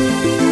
Música